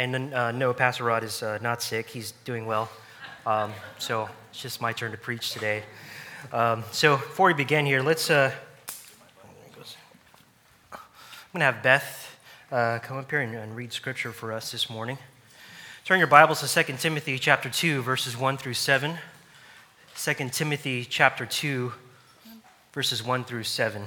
And uh, no, Pastor Rod is uh, not sick. He's doing well. Um, so it's just my turn to preach today. Um, so before we begin here, let's. Uh, I'm going to have Beth uh, come up here and, and, read scripture for us this morning. Turn your Bibles to 2 Timothy chapter 2, verses 1 through 7. 2 Timothy chapter 2, verses 1 through 7.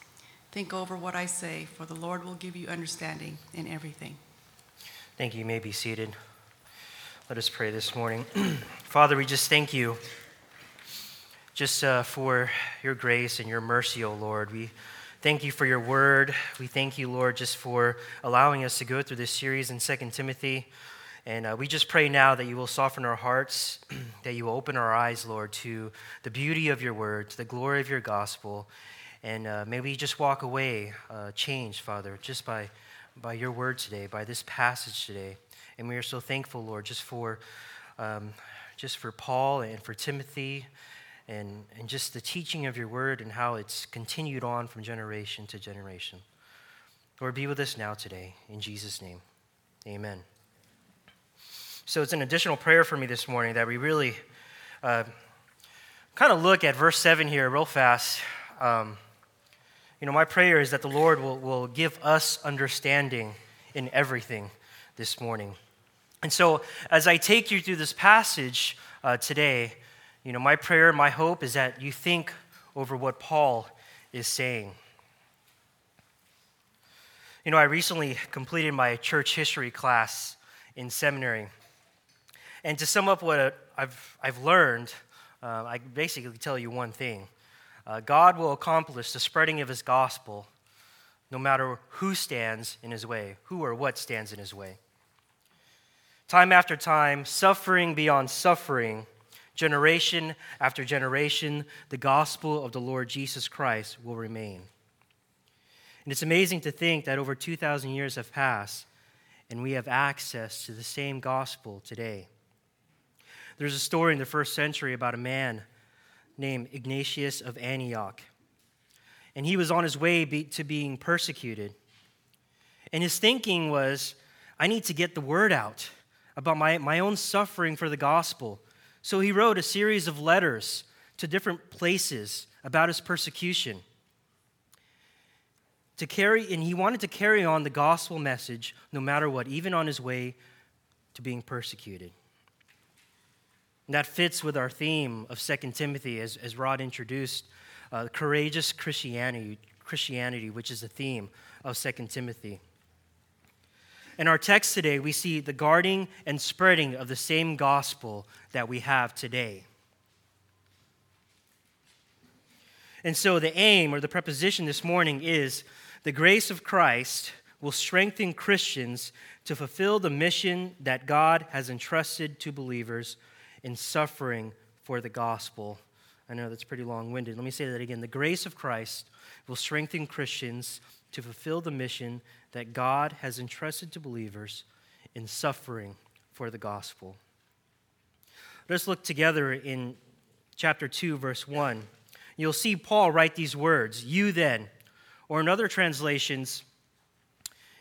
Think over what I say, for the Lord will give you understanding in everything. Thank you. You may be seated. Let us pray this morning. Father, we just thank you just uh, for your grace and your mercy, O Lord. We thank you for your word. We thank you, Lord, just for allowing us to go through this series in 2 Timothy. And uh, we just pray now that you will soften our hearts, that you will open our eyes, Lord, to the beauty of your word, to the glory of your gospel. And uh, may we just walk away uh, changed, Father, just by, by your word today, by this passage today. And we are so thankful, Lord, just for, um, just for Paul and for Timothy and, and just the teaching of your word and how it's continued on from generation to generation. Lord, be with us now today. In Jesus' name, amen. So it's an additional prayer for me this morning that we really uh, kind of look at verse 7 here real fast. Um, you know, my prayer is that the Lord will, will give us understanding in everything this morning. And so, as I take you through this passage uh, today, you know, my prayer, my hope is that you think over what Paul is saying. You know, I recently completed my church history class in seminary. And to sum up what I've, I've learned, uh, I basically tell you one thing uh, God will accomplish the spreading of his gospel no matter who stands in his way, who or what stands in his way. Time after time, suffering beyond suffering, generation after generation, the gospel of the Lord Jesus Christ will remain. And it's amazing to think that over 2,000 years have passed and we have access to the same gospel today. There's a story in the first century about a man named Ignatius of Antioch. And he was on his way be, to being persecuted. And his thinking was, I need to get the word out about my, my own suffering for the gospel. So he wrote a series of letters to different places about his persecution. To carry, and he wanted to carry on the gospel message no matter what, even on his way to being persecuted. And that fits with our theme of 2 Timothy, as, as Rod introduced uh, courageous Christianity, Christianity, which is the theme of 2 Timothy. In our text today, we see the guarding and spreading of the same gospel that we have today. And so, the aim or the proposition this morning is the grace of Christ will strengthen Christians to fulfill the mission that God has entrusted to believers in suffering for the gospel. I know that's pretty long winded. Let me say that again. The grace of Christ will strengthen Christians to fulfill the mission that God has entrusted to believers in suffering for the gospel. Let's look together in chapter 2, verse 1. You'll see Paul write these words, you then, or in other translations,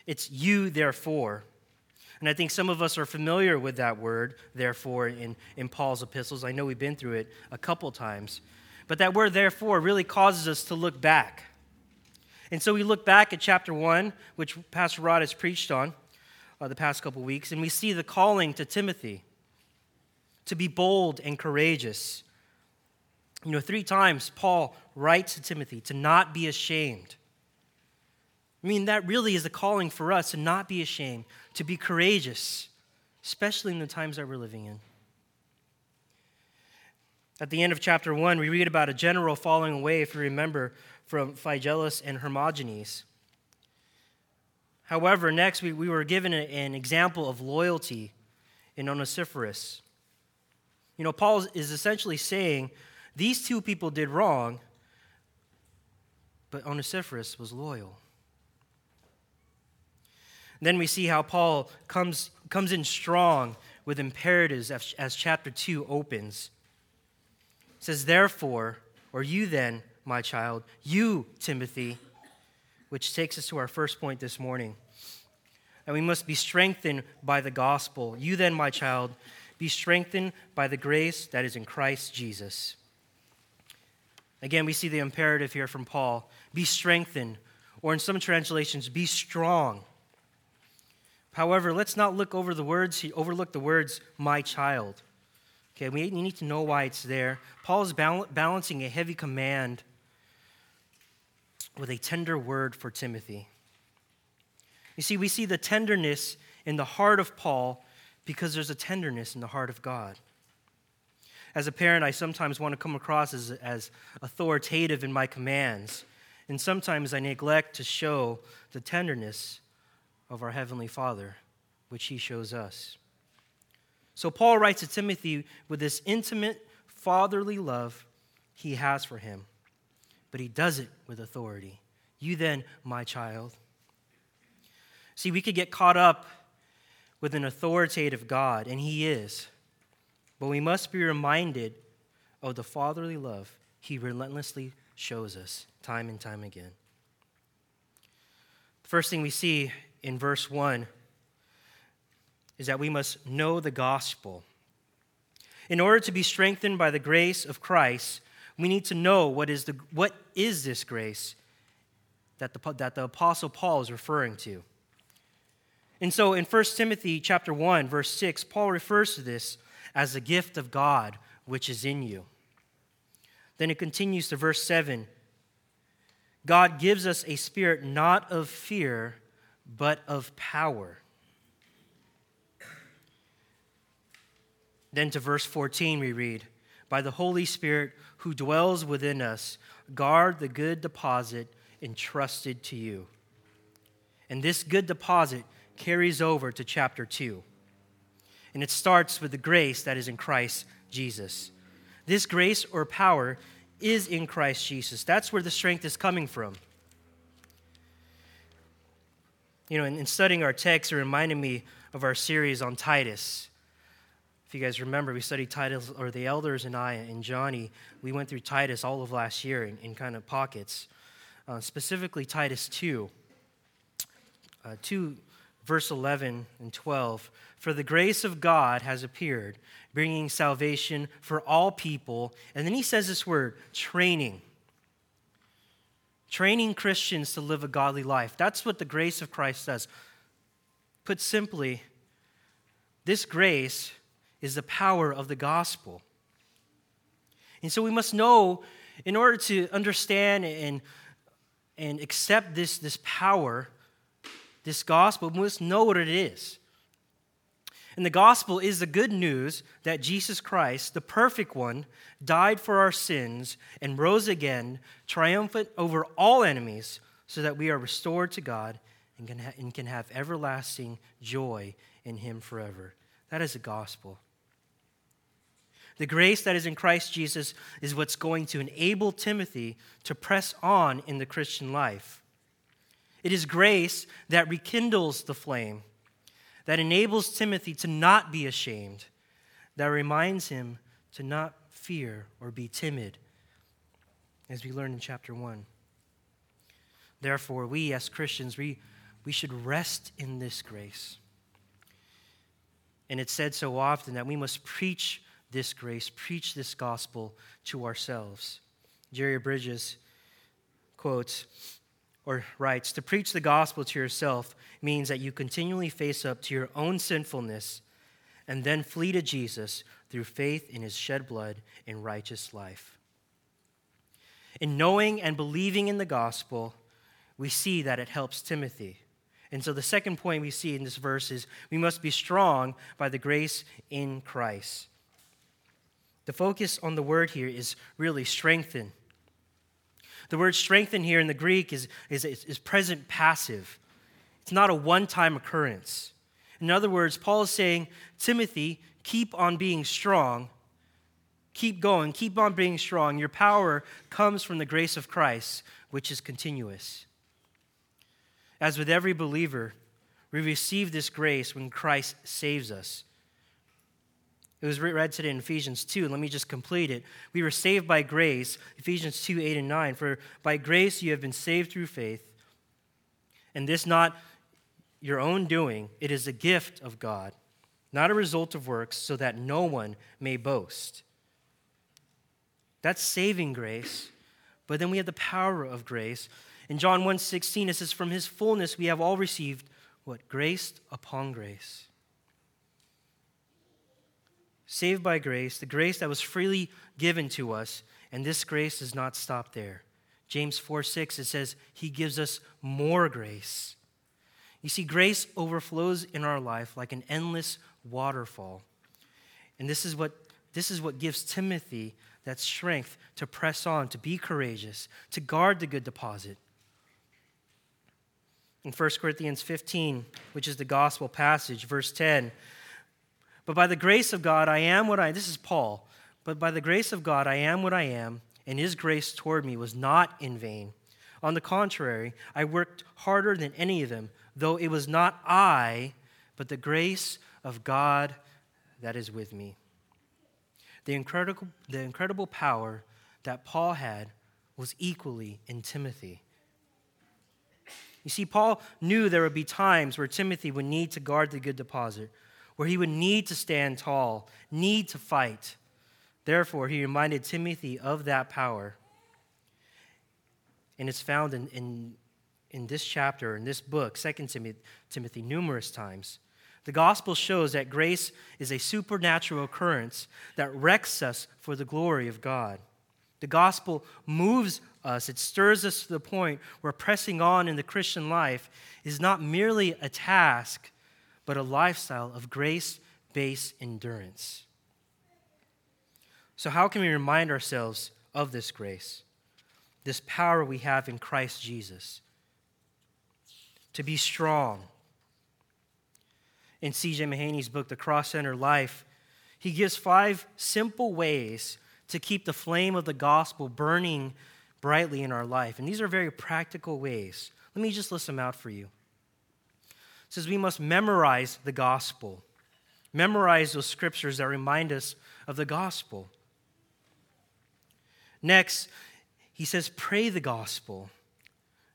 it's you therefore. And I think some of us are familiar with that word, therefore, in, in Paul's epistles. I know we've been through it a couple times. But that word, therefore, really causes us to look back. And so we look back at chapter 1, which Pastor Rod has preached on uh, the past couple weeks, and we see the calling to Timothy to be bold and courageous. You know, three times Paul writes to Timothy to not be ashamed. I mean, that really is a calling for us to not be ashamed, to be courageous, especially in the times that we're living in. At the end of chapter 1, we read about a general falling away, if you remember, from Phygelus and Hermogenes. However, next we, we were given an example of loyalty in Onesiphorus. You know, Paul is essentially saying these two people did wrong, but Onesiphorus was loyal. Then we see how Paul comes, comes in strong with imperatives as, as chapter 2 opens. It says, Therefore, or you then, my child, you, Timothy, which takes us to our first point this morning. And we must be strengthened by the gospel. You then, my child, be strengthened by the grace that is in Christ Jesus. Again, we see the imperative here from Paul be strengthened, or in some translations, be strong. However, let's not look over the words, he overlooked the words, my child. Okay, we need to know why it's there. Paul is balancing a heavy command with a tender word for Timothy. You see, we see the tenderness in the heart of Paul because there's a tenderness in the heart of God. As a parent, I sometimes want to come across as, as authoritative in my commands, and sometimes I neglect to show the tenderness of our Heavenly Father, which He shows us. So, Paul writes to Timothy with this intimate fatherly love he has for him, but he does it with authority. You then, my child. See, we could get caught up with an authoritative God, and He is, but we must be reminded of the fatherly love He relentlessly shows us time and time again. The first thing we see in verse 1 is that we must know the gospel. In order to be strengthened by the grace of Christ, we need to know what is, the, what is this grace that the, that the Apostle Paul is referring to. And so in 1 Timothy chapter 1, verse 6, Paul refers to this as the gift of God which is in you. Then it continues to verse 7 God gives us a spirit not of fear, but of power. Then to verse 14, we read, By the Holy Spirit who dwells within us, guard the good deposit entrusted to you. And this good deposit carries over to chapter 2. And it starts with the grace that is in Christ Jesus. This grace or power is in Christ Jesus. That's where the strength is coming from. You know, in, in studying our text, it reminded me of our series on Titus. If you guys remember, we studied Titus, or the elders and I and Johnny, we went through Titus all of last year in, in kind of pockets, uh, specifically Titus 2. Uh, 2, verse 11 and 12. For the grace of God has appeared, bringing salvation for all people. And then he says this word training training Christians to live a godly life. That's what the grace of Christ does. Put simply, this grace is the power of the gospel. And so we must know, in order to understand and, and accept this, this power, this gospel, we must know what it is. And the gospel is the good news that Jesus Christ, the perfect one, died for our sins and rose again, triumphant over all enemies, so that we are restored to God and can, ha- and can have everlasting joy in Him forever. That is the gospel. The grace that is in Christ Jesus is what's going to enable Timothy to press on in the Christian life. It is grace that rekindles the flame that enables Timothy to not be ashamed, that reminds him to not fear or be timid, as we learned in chapter 1. Therefore, we as Christians, we, we should rest in this grace. And it's said so often that we must preach this grace, preach this gospel to ourselves. Jerry Bridges quotes, or writes To preach the gospel to yourself means that you continually face up to your own sinfulness and then flee to Jesus through faith in his shed blood and righteous life. In knowing and believing in the gospel, we see that it helps Timothy. And so the second point we see in this verse is we must be strong by the grace in Christ. The focus on the word here is really strengthen. The word strengthen here in the Greek is, is, is present passive, it's not a one time occurrence. In other words, Paul is saying, Timothy, keep on being strong. Keep going, keep on being strong. Your power comes from the grace of Christ, which is continuous. As with every believer, we receive this grace when Christ saves us. It was read today in Ephesians 2. Let me just complete it. We were saved by grace, Ephesians 2 8 and 9. For by grace you have been saved through faith, and this not your own doing, it is a gift of God, not a result of works, so that no one may boast. That's saving grace. But then we have the power of grace. In John 1:16 it says from his fullness we have all received what grace upon grace. Saved by grace, the grace that was freely given to us, and this grace does not stop there. James 4 6, it says, He gives us more grace. You see, grace overflows in our life like an endless waterfall. And this is what, this is what gives Timothy that strength to press on, to be courageous, to guard the good deposit. In 1 Corinthians 15, which is the gospel passage, verse 10, but by the grace of God, I am what I this is Paul. But by the grace of God, I am what I am, and his grace toward me was not in vain. On the contrary, I worked harder than any of them, though it was not I, but the grace of God that is with me. The incredible, the incredible power that Paul had was equally in Timothy. You see, Paul knew there would be times where Timothy would need to guard the good deposit, where he would need to stand tall, need to fight. Therefore, he reminded Timothy of that power. And it's found in, in, in this chapter, in this book, 2 Timothy, Timothy, numerous times. The gospel shows that grace is a supernatural occurrence that wrecks us for the glory of God. The gospel moves us, it stirs us to the point where pressing on in the Christian life is not merely a task, but a lifestyle of grace based endurance. So, how can we remind ourselves of this grace, this power we have in Christ Jesus? To be strong, in C.J. Mahaney's book, The Cross Center Life, he gives five simple ways to keep the flame of the gospel burning brightly in our life. And these are very practical ways. Let me just list them out for you. Says we must memorize the gospel, memorize those scriptures that remind us of the gospel. Next, he says, pray the gospel.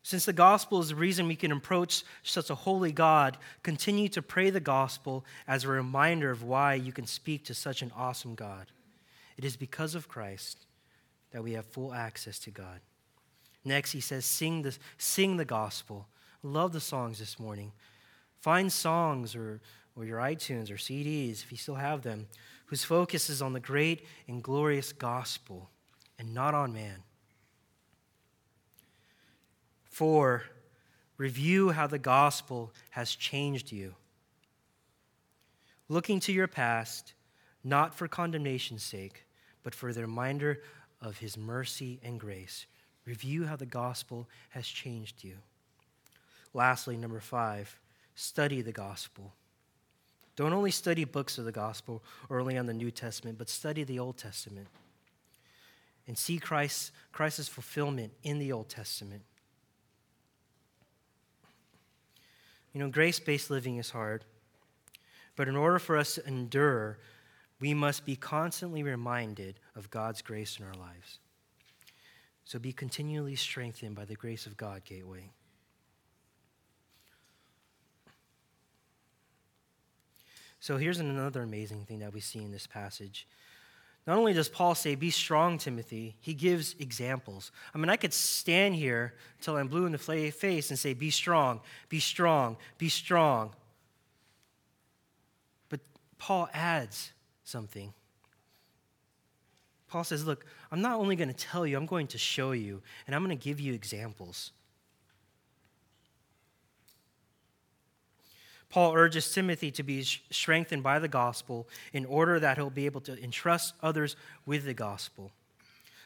Since the gospel is the reason we can approach such a holy God, continue to pray the gospel as a reminder of why you can speak to such an awesome God. It is because of Christ that we have full access to God. Next, he says, sing the, sing the gospel. Love the songs this morning. Find songs or, or your iTunes or CDs, if you still have them, whose focus is on the great and glorious gospel and not on man. Four, review how the gospel has changed you. Looking to your past, not for condemnation's sake, but for the reminder of his mercy and grace. Review how the gospel has changed you. Lastly, number five, study the gospel. Don't only study books of the gospel or only on the New Testament, but study the Old Testament and see Christ, Christ's fulfillment in the Old Testament. You know, grace based living is hard, but in order for us to endure, we must be constantly reminded of God's grace in our lives. So be continually strengthened by the grace of God, Gateway. So here's another amazing thing that we see in this passage not only does Paul say, Be strong, Timothy, he gives examples. I mean, I could stand here until I'm blue in the face and say, Be strong, be strong, be strong. But Paul adds something. Paul says, Look, I'm not only going to tell you, I'm going to show you, and I'm going to give you examples. Paul urges Timothy to be strengthened by the gospel in order that he'll be able to entrust others with the gospel.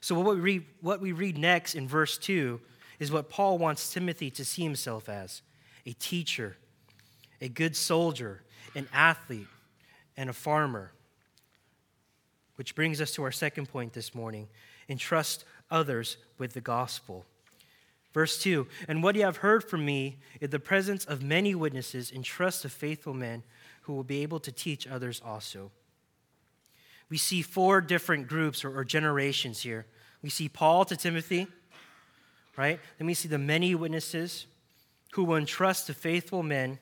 So, what we read, what we read next in verse 2 is what Paul wants Timothy to see himself as a teacher, a good soldier, an athlete, and a farmer. Which brings us to our second point this morning entrust others with the gospel. Verse 2 And what you have heard from me in the presence of many witnesses, entrust to faithful men who will be able to teach others also. We see four different groups or, or generations here. We see Paul to Timothy, right? Then we see the many witnesses who will entrust to faithful men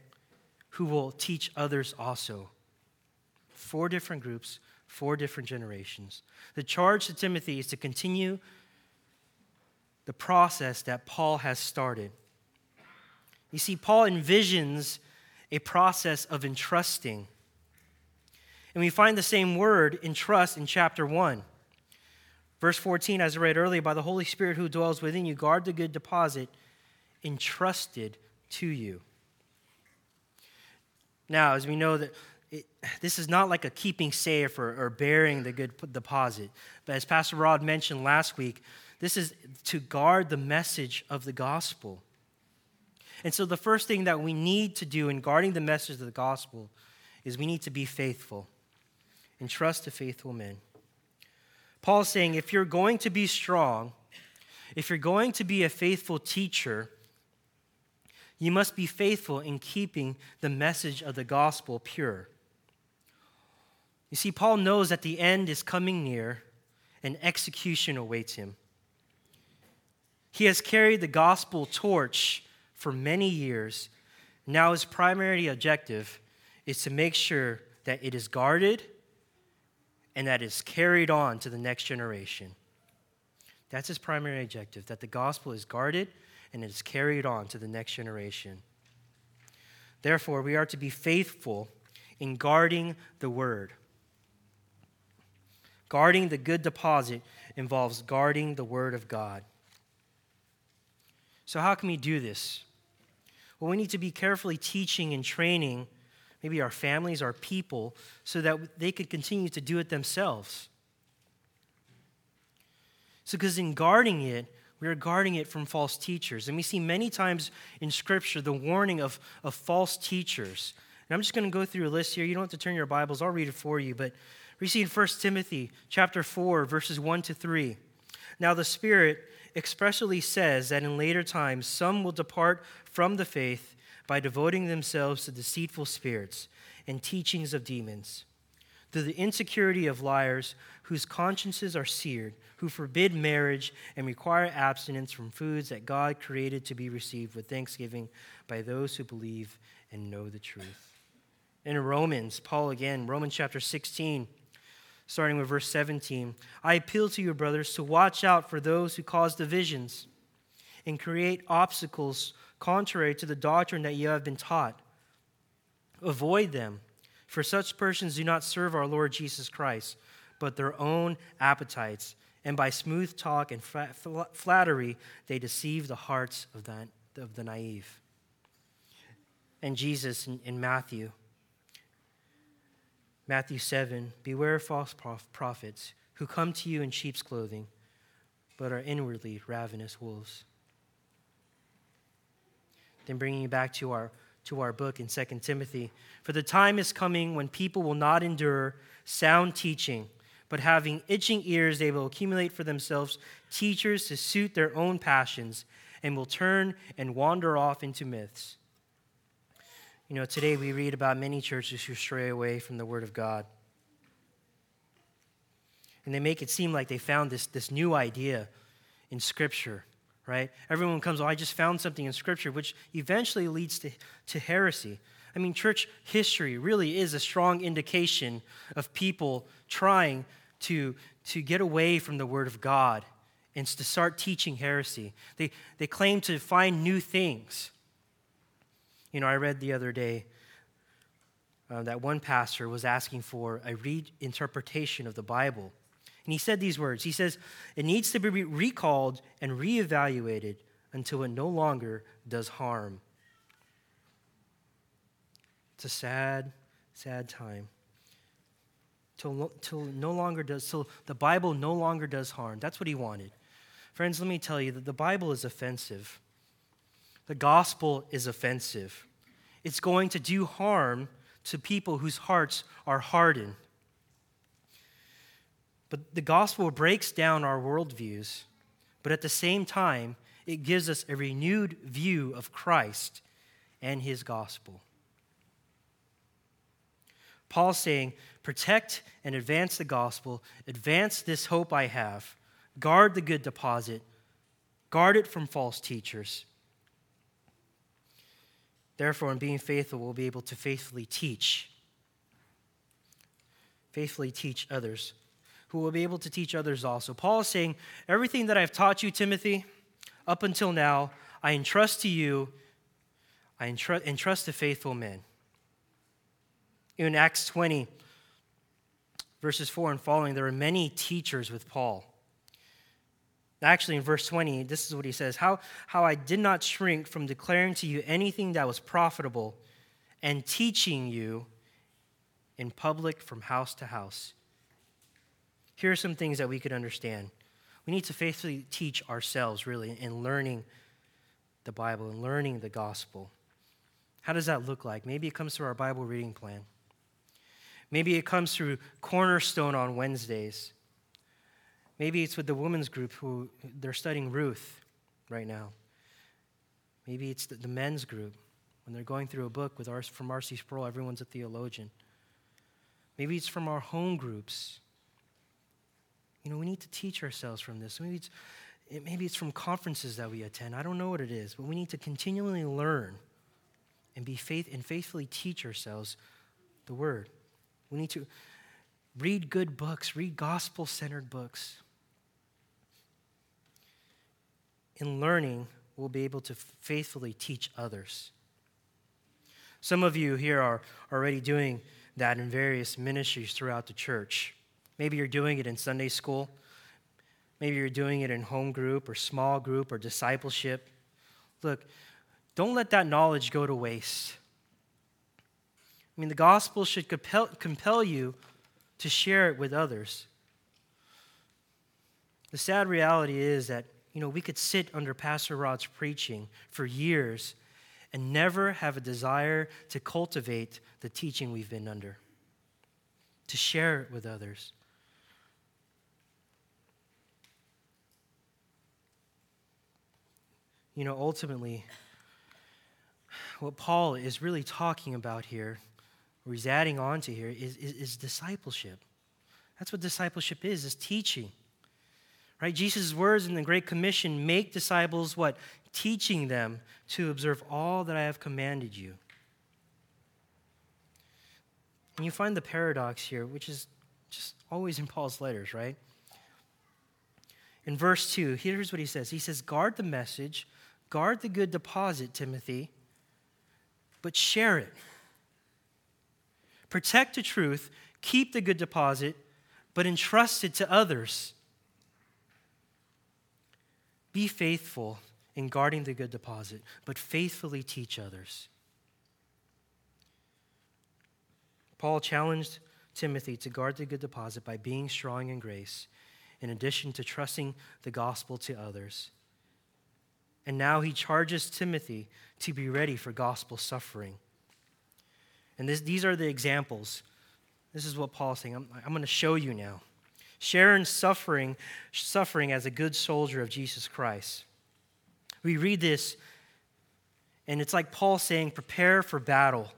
who will teach others also. Four different groups, four different generations. The charge to Timothy is to continue the process that Paul has started. You see, Paul envisions a process of entrusting. And we find the same word, entrust, in chapter 1. Verse 14, as I read earlier, by the Holy Spirit who dwells within you, guard the good deposit entrusted to you. Now, as we know that it, this is not like a keeping safe or, or bearing the good deposit, but as Pastor Rod mentioned last week, this is to guard the message of the gospel. And so, the first thing that we need to do in guarding the message of the gospel is we need to be faithful and trust to faithful men. Paul's saying if you're going to be strong, if you're going to be a faithful teacher, you must be faithful in keeping the message of the gospel pure. You see, Paul knows that the end is coming near and execution awaits him. He has carried the gospel torch for many years. Now, his primary objective is to make sure that it is guarded and that is carried on to the next generation. That's his primary objective, that the gospel is guarded and it is carried on to the next generation. Therefore, we are to be faithful in guarding the word. Guarding the good deposit involves guarding the word of God. So, how can we do this? Well, we need to be carefully teaching and training maybe our families, our people, so that they could continue to do it themselves. So, because in guarding it, we are guarding it from false teachers. And we see many times in Scripture the warning of, of false teachers. And I'm just going to go through a list here. You don't have to turn your Bibles, I'll read it for you. But we see in 1 Timothy chapter 4, verses 1 to 3. Now the Spirit expressly says that in later times some will depart from the faith by devoting themselves to deceitful spirits and teachings of demons, through the insecurity of liars whose consciences are seared, who forbid marriage and require abstinence from foods that God created to be received with thanksgiving by those who believe and know the truth. In Romans, Paul again, Romans chapter 16, starting with verse 17. I appeal to you, brothers, to watch out for those who cause divisions and create obstacles contrary to the doctrine that you have been taught. Avoid them, for such persons do not serve our Lord Jesus Christ, but their own appetites. And by smooth talk and flattery, they deceive the hearts of the, of the naive. And Jesus in, in Matthew Matthew 7 Beware false prophets who come to you in sheep's clothing, but are inwardly ravenous wolves. Then bringing you back to our, to our book in 2 Timothy. For the time is coming when people will not endure sound teaching, but having itching ears, they will accumulate for themselves teachers to suit their own passions and will turn and wander off into myths. You know, today we read about many churches who stray away from the Word of God. And they make it seem like they found this, this new idea in Scripture, right? Everyone comes, oh, I just found something in Scripture, which eventually leads to, to heresy. I mean, church history really is a strong indication of people trying to, to get away from the Word of God and to start teaching heresy. They, they claim to find new things. You know, I read the other day uh, that one pastor was asking for a reinterpretation of the Bible. And he said these words He says, It needs to be recalled and reevaluated until it no longer does harm. It's a sad, sad time. Till, till no longer does, till the Bible no longer does harm. That's what he wanted. Friends, let me tell you that the Bible is offensive. The gospel is offensive. It's going to do harm to people whose hearts are hardened. But the gospel breaks down our worldviews, but at the same time, it gives us a renewed view of Christ and his gospel. Paul's saying, protect and advance the gospel, advance this hope I have, guard the good deposit, guard it from false teachers. Therefore, in being faithful, we'll be able to faithfully teach. Faithfully teach others, who will be able to teach others also. Paul is saying, Everything that I've taught you, Timothy, up until now, I entrust to you, I entrust, entrust to faithful men. In Acts 20, verses 4 and following, there are many teachers with Paul. Actually, in verse 20, this is what he says how, how I did not shrink from declaring to you anything that was profitable and teaching you in public from house to house. Here are some things that we could understand. We need to faithfully teach ourselves, really, in learning the Bible and learning the gospel. How does that look like? Maybe it comes through our Bible reading plan. Maybe it comes through Cornerstone on Wednesdays. Maybe it's with the women's group who they're studying Ruth right now. Maybe it's the, the men's group when they're going through a book with from R.C. Sproul, everyone's a theologian. Maybe it's from our home groups. You know, we need to teach ourselves from this. Maybe it's, it, maybe it's from conferences that we attend. I don't know what it is, but we need to continually learn and be faith and faithfully teach ourselves the word. We need to read good books, read gospel centered books. In learning, we'll be able to faithfully teach others. Some of you here are already doing that in various ministries throughout the church. Maybe you're doing it in Sunday school. Maybe you're doing it in home group or small group or discipleship. Look, don't let that knowledge go to waste. I mean, the gospel should compel, compel you to share it with others. The sad reality is that, you know, we could sit under Pastor Rod's preaching for years and never have a desire to cultivate the teaching we've been under, to share it with others. You know, ultimately, what Paul is really talking about here or he's adding on to here is, is, is discipleship. That's what discipleship is, is teaching. Right? Jesus' words in the Great Commission make disciples what? Teaching them to observe all that I have commanded you. And you find the paradox here, which is just always in Paul's letters, right? In verse 2, here's what he says He says, Guard the message, guard the good deposit, Timothy, but share it Protect the truth, keep the good deposit, but entrust it to others. Be faithful in guarding the good deposit, but faithfully teach others. Paul challenged Timothy to guard the good deposit by being strong in grace, in addition to trusting the gospel to others. And now he charges Timothy to be ready for gospel suffering. And this, these are the examples. This is what Paul's saying. I'm, I'm going to show you now. Sharon suffering, suffering as a good soldier of Jesus Christ. We read this, and it's like Paul saying, prepare for battle.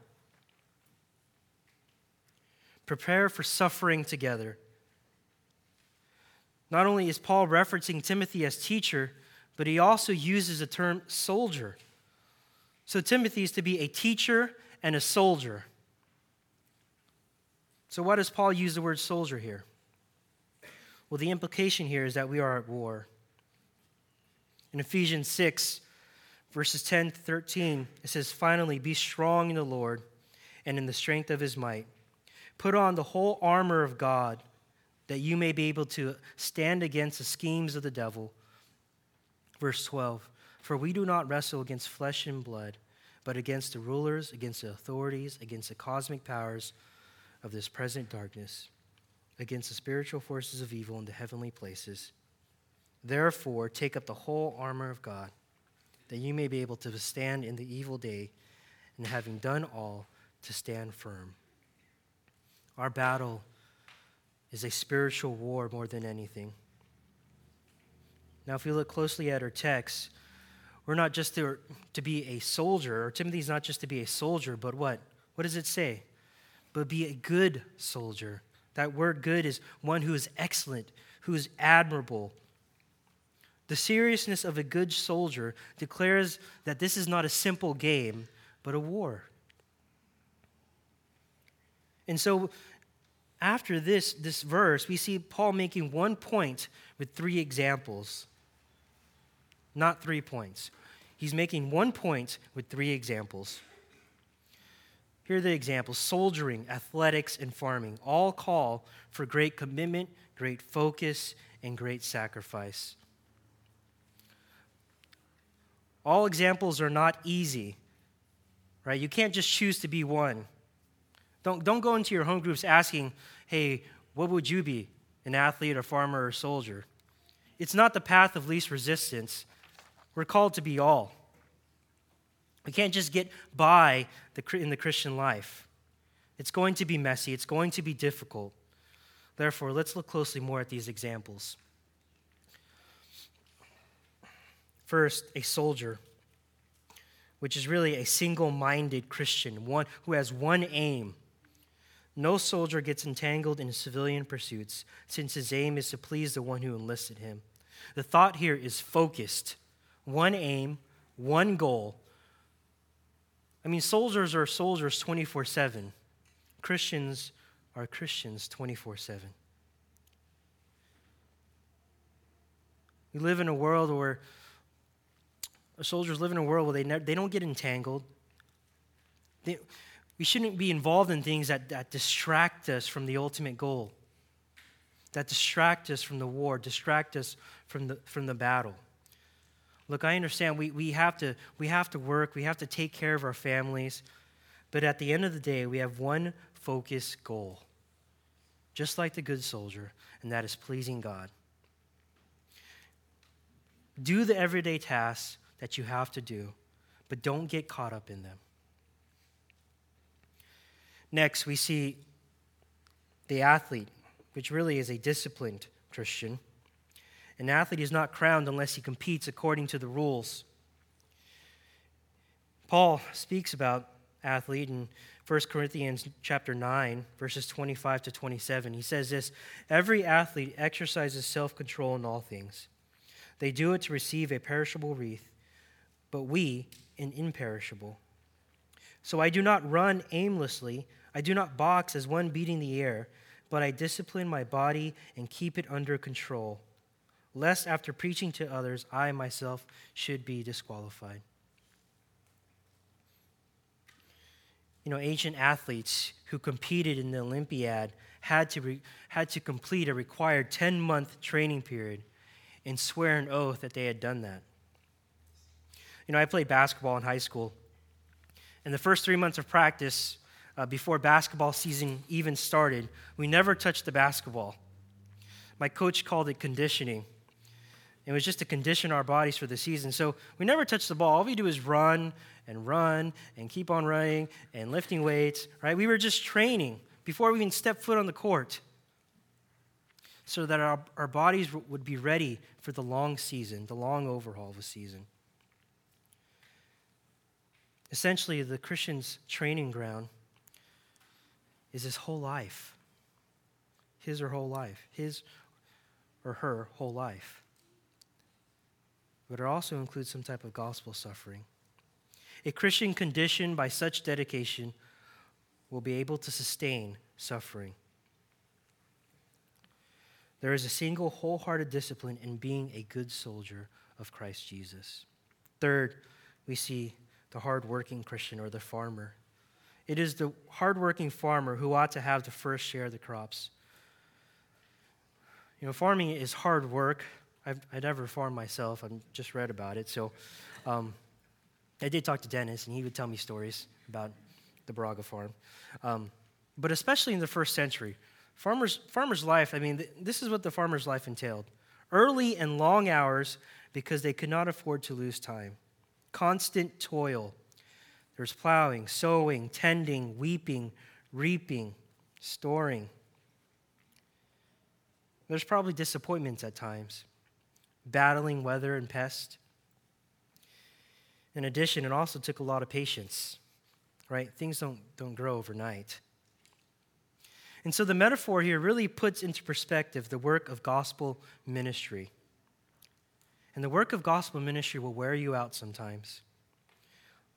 Prepare for suffering together. Not only is Paul referencing Timothy as teacher, but he also uses the term soldier. So Timothy is to be a teacher and a soldier. So, why does Paul use the word soldier here? Well, the implication here is that we are at war. In Ephesians 6, verses 10 to 13, it says, Finally, be strong in the Lord and in the strength of his might. Put on the whole armor of God that you may be able to stand against the schemes of the devil. Verse 12, For we do not wrestle against flesh and blood but against the rulers, against the authorities, against the cosmic powers of this present darkness, against the spiritual forces of evil in the heavenly places. Therefore, take up the whole armor of God, that you may be able to withstand in the evil day, and having done all, to stand firm. Our battle is a spiritual war more than anything. Now, if we look closely at our text, we're not just to, to be a soldier, or Timothy's not just to be a soldier, but what? What does it say? But be a good soldier. That word good is one who is excellent, who is admirable. The seriousness of a good soldier declares that this is not a simple game, but a war. And so, after this, this verse, we see Paul making one point with three examples. Not three points. He's making one point with three examples. Here are the examples soldiering, athletics, and farming all call for great commitment, great focus, and great sacrifice. All examples are not easy, right? You can't just choose to be one. Don't, don't go into your home groups asking, hey, what would you be, an athlete, a farmer, or a soldier? It's not the path of least resistance. We're called to be all. We can't just get by in the Christian life. It's going to be messy, it's going to be difficult. Therefore, let's look closely more at these examples. First, a soldier, which is really a single minded Christian, one who has one aim. No soldier gets entangled in civilian pursuits, since his aim is to please the one who enlisted him. The thought here is focused one aim, one goal. I mean, soldiers are soldiers 24 7. Christians are Christians 24 7. We live in a world where soldiers live in a world where they, they don't get entangled. They, we shouldn't be involved in things that, that distract us from the ultimate goal, that distract us from the war, distract us from the, from the battle. Look, I understand we, we, have to, we have to work, we have to take care of our families, but at the end of the day, we have one focus goal, just like the good soldier, and that is pleasing God. Do the everyday tasks that you have to do, but don't get caught up in them. Next, we see the athlete, which really is a disciplined Christian. An athlete is not crowned unless he competes according to the rules. Paul speaks about athlete in 1 Corinthians chapter 9 verses 25 to 27. He says this, every athlete exercises self-control in all things. They do it to receive a perishable wreath, but we an imperishable. So I do not run aimlessly, I do not box as one beating the air, but I discipline my body and keep it under control lest after preaching to others, I myself should be disqualified. You know, ancient athletes who competed in the Olympiad had to, re- had to complete a required 10 month training period and swear an oath that they had done that. You know, I played basketball in high school. In the first three months of practice, uh, before basketball season even started, we never touched the basketball. My coach called it conditioning. It was just to condition our bodies for the season. So we never touch the ball. All we do is run and run and keep on running and lifting weights, right? We were just training before we even stepped foot on the court so that our, our bodies would be ready for the long season, the long overhaul of a season. Essentially, the Christian's training ground is his whole life. His or whole life. His or her whole life but it also includes some type of gospel suffering. A Christian conditioned by such dedication will be able to sustain suffering. There is a single wholehearted discipline in being a good soldier of Christ Jesus. Third, we see the hardworking Christian or the farmer. It is the hardworking farmer who ought to have the first share of the crops. You know, farming is hard work, I've, I never farmed myself. I've just read about it. So, um, I did talk to Dennis, and he would tell me stories about the Braga farm. Um, but especially in the first century, farmers, farmers' life, I mean, th- this is what the farmer's life entailed early and long hours because they could not afford to lose time, constant toil. There's plowing, sowing, tending, weeping, reaping, storing. There's probably disappointments at times, battling weather and pest. In addition, it also took a lot of patience, right? Things don't, don't grow overnight. And so the metaphor here really puts into perspective the work of gospel ministry. And the work of gospel ministry will wear you out sometimes.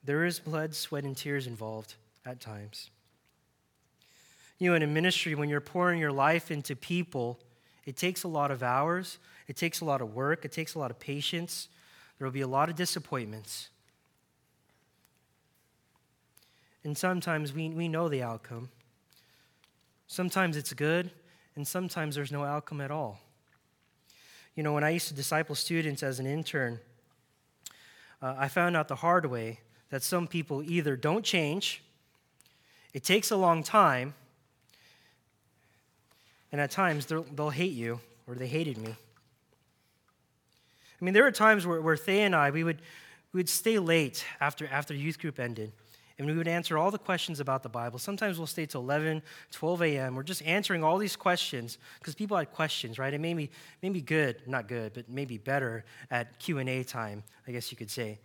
There is blood, sweat, and tears involved at times. You know, in a ministry, when you're pouring your life into people, it takes a lot of hours, it takes a lot of work, it takes a lot of patience. There will be a lot of disappointments. And sometimes we, we know the outcome. Sometimes it's good, and sometimes there's no outcome at all. You know, when I used to disciple students as an intern, uh, I found out the hard way that some people either don't change, it takes a long time, and at times they'll hate you, or they hated me. I mean, there were times where, where and I, we would, we would stay late after, after youth group ended and we would answer all the questions about the Bible. Sometimes we'll stay till 11, 12 a.m. We're just answering all these questions because people had questions, right? It made me, made me good, not good, but maybe better at Q&A time, I guess you could say.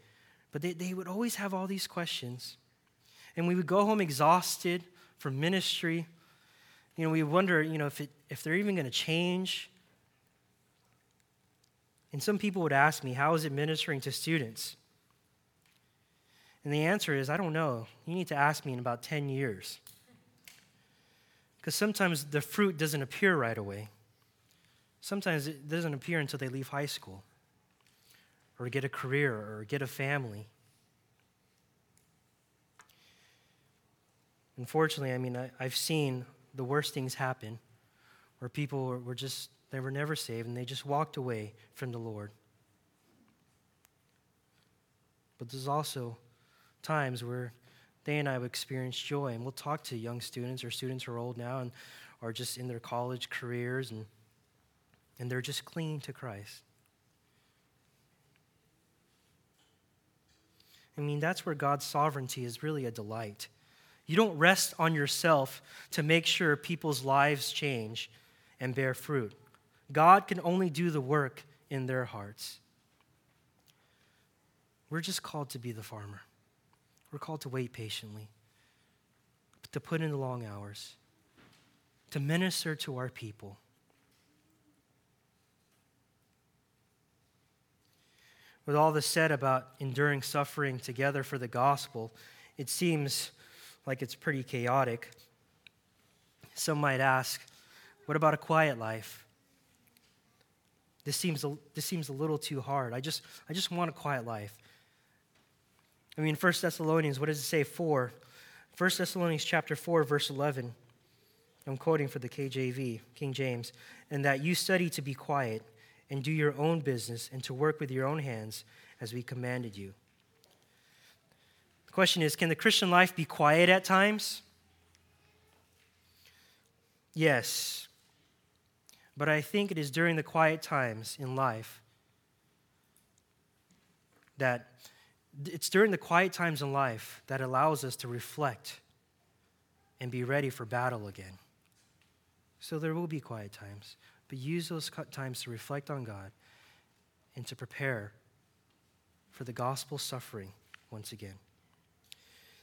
But they, they would always have all these questions. And we would go home exhausted from ministry. You know, we wonder, you know, if, it, if they're even going to change. And some people would ask me, how is it ministering to students? And the answer is, I don't know. You need to ask me in about 10 years. Because sometimes the fruit doesn't appear right away. Sometimes it doesn't appear until they leave high school, or get a career, or get a family. Unfortunately, I mean, I, have seen the worst things happen where people were, were just, they were never saved and they just walked away from the Lord. But there's also times where they and I have experienced joy. And we'll talk to young students or students who are old now and are just in their college careers and, and they're just clinging to Christ. I mean, that's where God's sovereignty is really a delight. You don't rest on yourself to make sure people's lives change and bear fruit. God can only do the work in their hearts. We're just called to be the farmer. We're called to wait patiently, to put in the long hours, to minister to our people. With all this said about enduring suffering together for the gospel, it seems like it's pretty chaotic. Some might ask, what about a quiet life? This seems a, this seems a little too hard. I just, I just want a quiet life. I mean, 1 Thessalonians, what does it say? 4. 1 Thessalonians chapter 4, verse 11. I'm quoting for the KJV, King James. And that you study to be quiet and do your own business and to work with your own hands as we commanded you. The question is can the Christian life be quiet at times? Yes. But I think it is during the quiet times in life that it's during the quiet times in life that allows us to reflect and be ready for battle again. So there will be quiet times, but use those times to reflect on God and to prepare for the gospel suffering once again.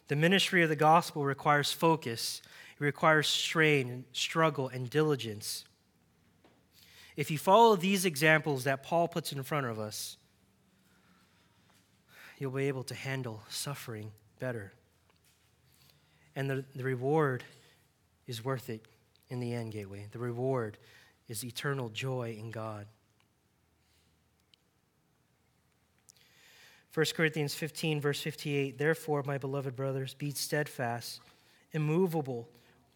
The ministry of the gospel requires focus, it requires strain struggle and diligence. If you follow these examples that Paul puts in front of us, you'll be able to handle suffering better. And the, the reward is worth it in the end, Gateway. The reward is eternal joy in God. 1 Corinthians 15, verse 58 Therefore, my beloved brothers, be steadfast, immovable,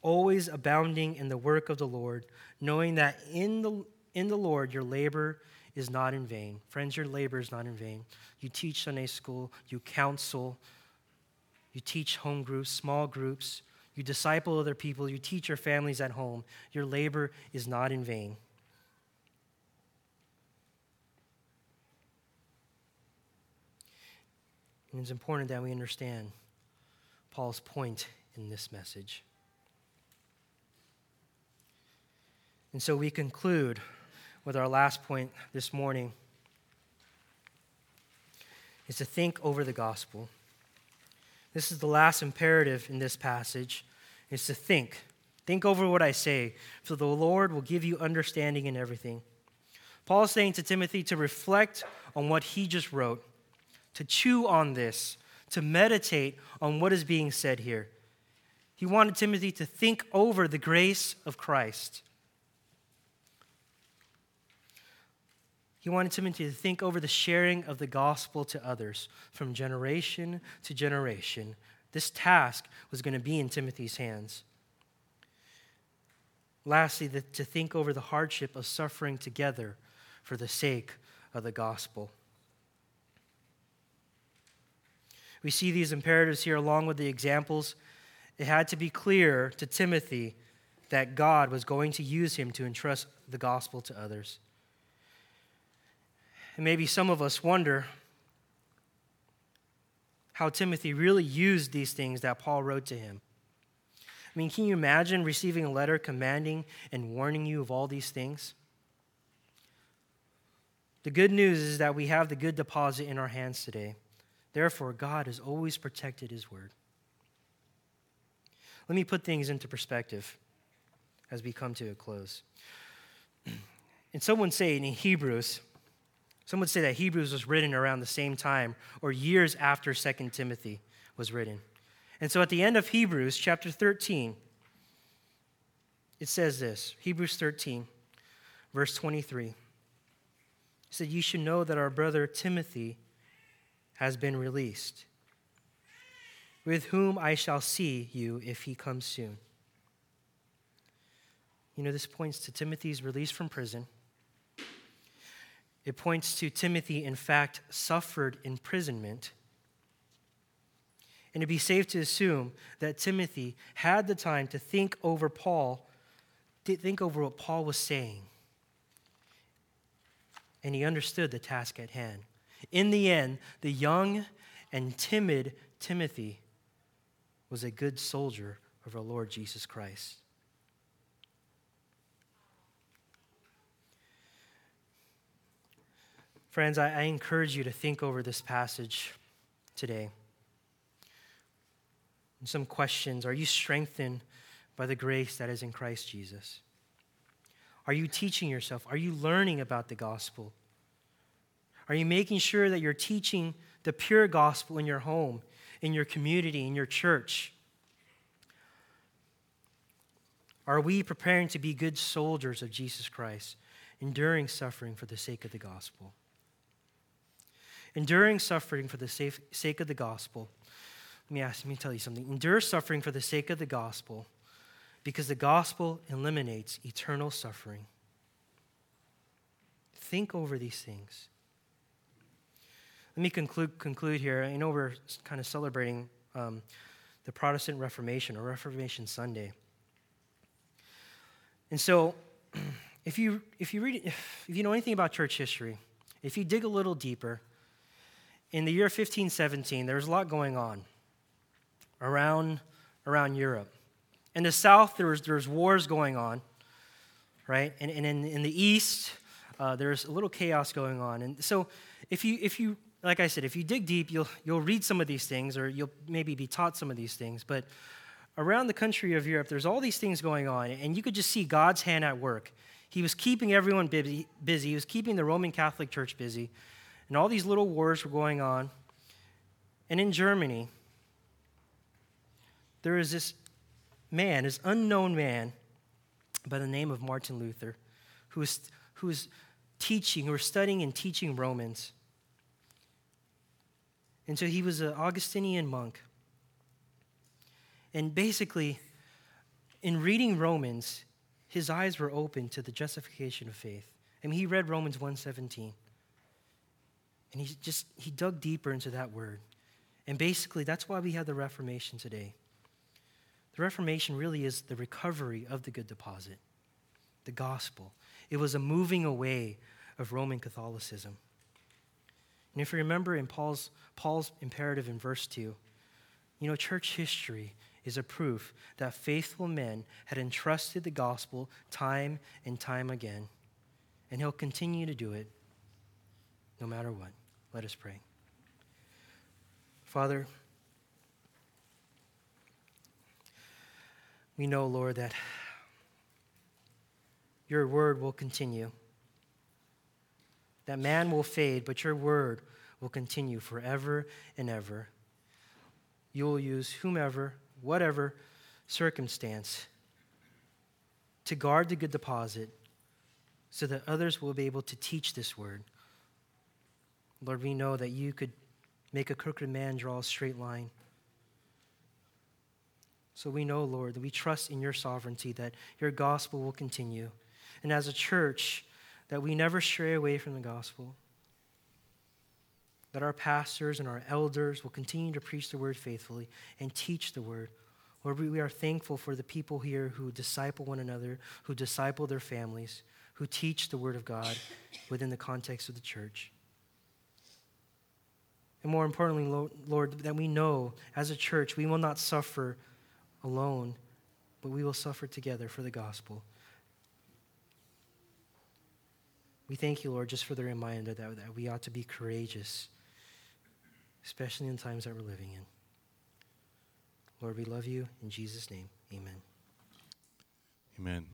always abounding in the work of the Lord, knowing that in the, in the Lord your labor is not in vain. Friends, your labor is not in vain. You teach Sunday school, you counsel, you teach home groups, small groups, you disciple other people, you teach your families at home. Your labor is not in vain. And it's important that we understand Paul's point in this message. And so we conclude with our last point this morning is to think over the gospel. This is the last imperative in this passage is to think. Think over what I say, so the Lord will give you understanding in everything. Paul is saying to Timothy to reflect on what he just wrote, to chew on this, to meditate on what is being said here. He wanted Timothy to think over the grace of Christ. He wanted Timothy to think over the sharing of the gospel to others from generation to generation. This task was going to be in Timothy's hands. Lastly, the, to think over the hardship of suffering together for the sake of the gospel. We see these imperatives here along with the examples. It had to be clear to Timothy that God was going to use him to entrust the gospel to others. And maybe some of us wonder how Timothy really used these things that Paul wrote to him. I mean, can you imagine receiving a letter commanding and warning you of all these things? The good news is that we have the good deposit in our hands today. Therefore, God has always protected his word. Let me put things into perspective as we come to a close. And someone say in Hebrews, some would say that Hebrews was written around the same time or years after 2 Timothy was written. And so at the end of Hebrews chapter 13, it says this Hebrews 13, verse 23. It said, You should know that our brother Timothy has been released, with whom I shall see you if he comes soon. You know, this points to Timothy's release from prison it points to Timothy, in fact, suffered imprisonment. And it'd be safe to assume that Timothy had the time to think over Paul, to think over what Paul was saying. And he understood the task at hand. In the end, the young and timid Timothy was a good soldier of our Lord Jesus Christ. Friends, I, I encourage you to think over this passage today. And some questions Are you strengthened by the grace that is in Christ Jesus? Are you teaching yourself? Are you learning about the gospel? Are you making sure that you're teaching the pure gospel in your home, in your community, in your church? Are we preparing to be good soldiers of Jesus Christ, enduring suffering for the sake of the gospel? Enduring suffering for the sake of the gospel. Let me ask, let me tell you something. Endure suffering for the sake of the gospel because the gospel eliminates eternal suffering. Think over these things. Let me conclude, conclude here. I know we're kind of celebrating um, the Protestant Reformation or Reformation Sunday. And so, if you, if you read, if, if you know anything about church history, if you dig a little deeper, in the year 1517, there was a lot going on around, around Europe. In the south, there was, there was wars going on, right? And, and in, in the east, uh, there's a little chaos going on. And so, if you, if you, like I said, if you dig deep, you'll, you'll read some of these things or you'll maybe be taught some of these things. But around the country of Europe, there's all these things going on, and you could just see God's hand at work. He was keeping everyone busy, busy. He was keeping the Roman Catholic Church busy. And all these little wars were going on. And in Germany, there is this man, this unknown man by the name of Martin Luther, who was, who was teaching, was studying and teaching Romans. And so he was an Augustinian monk. And basically, in reading Romans, his eyes were open to the justification of faith I mean, he read Romans 1:17. And he just he dug deeper into that word. And basically, that's why we have the Reformation today. The Reformation really is the recovery of the good deposit, the gospel. It was a moving away of Roman Catholicism. And if you remember in Paul's, Paul's imperative in verse 2, you know, church history is a proof that faithful men had entrusted the gospel time and time again. And he'll continue to do it no matter what. Let us pray. Father, we know, Lord, that your word will continue. That man will fade, but your word will continue forever and ever. You will use whomever, whatever circumstance to guard the good deposit so that others will be able to teach this word. Lord, we know that you could make a crooked man draw a straight line. So we know, Lord, that we trust in your sovereignty that your gospel will continue. And as a church, that we never stray away from the gospel. That our pastors and our elders will continue to preach the word faithfully and teach the word. Lord, we are thankful for the people here who disciple one another, who disciple their families, who teach the word of God within the context of the church. And more importantly, Lord, that we know as a church we will not suffer alone, but we will suffer together for the gospel. We thank you, Lord, just for the reminder that, that we ought to be courageous, especially in times that we're living in. Lord, we love you. In Jesus' name, amen. Amen.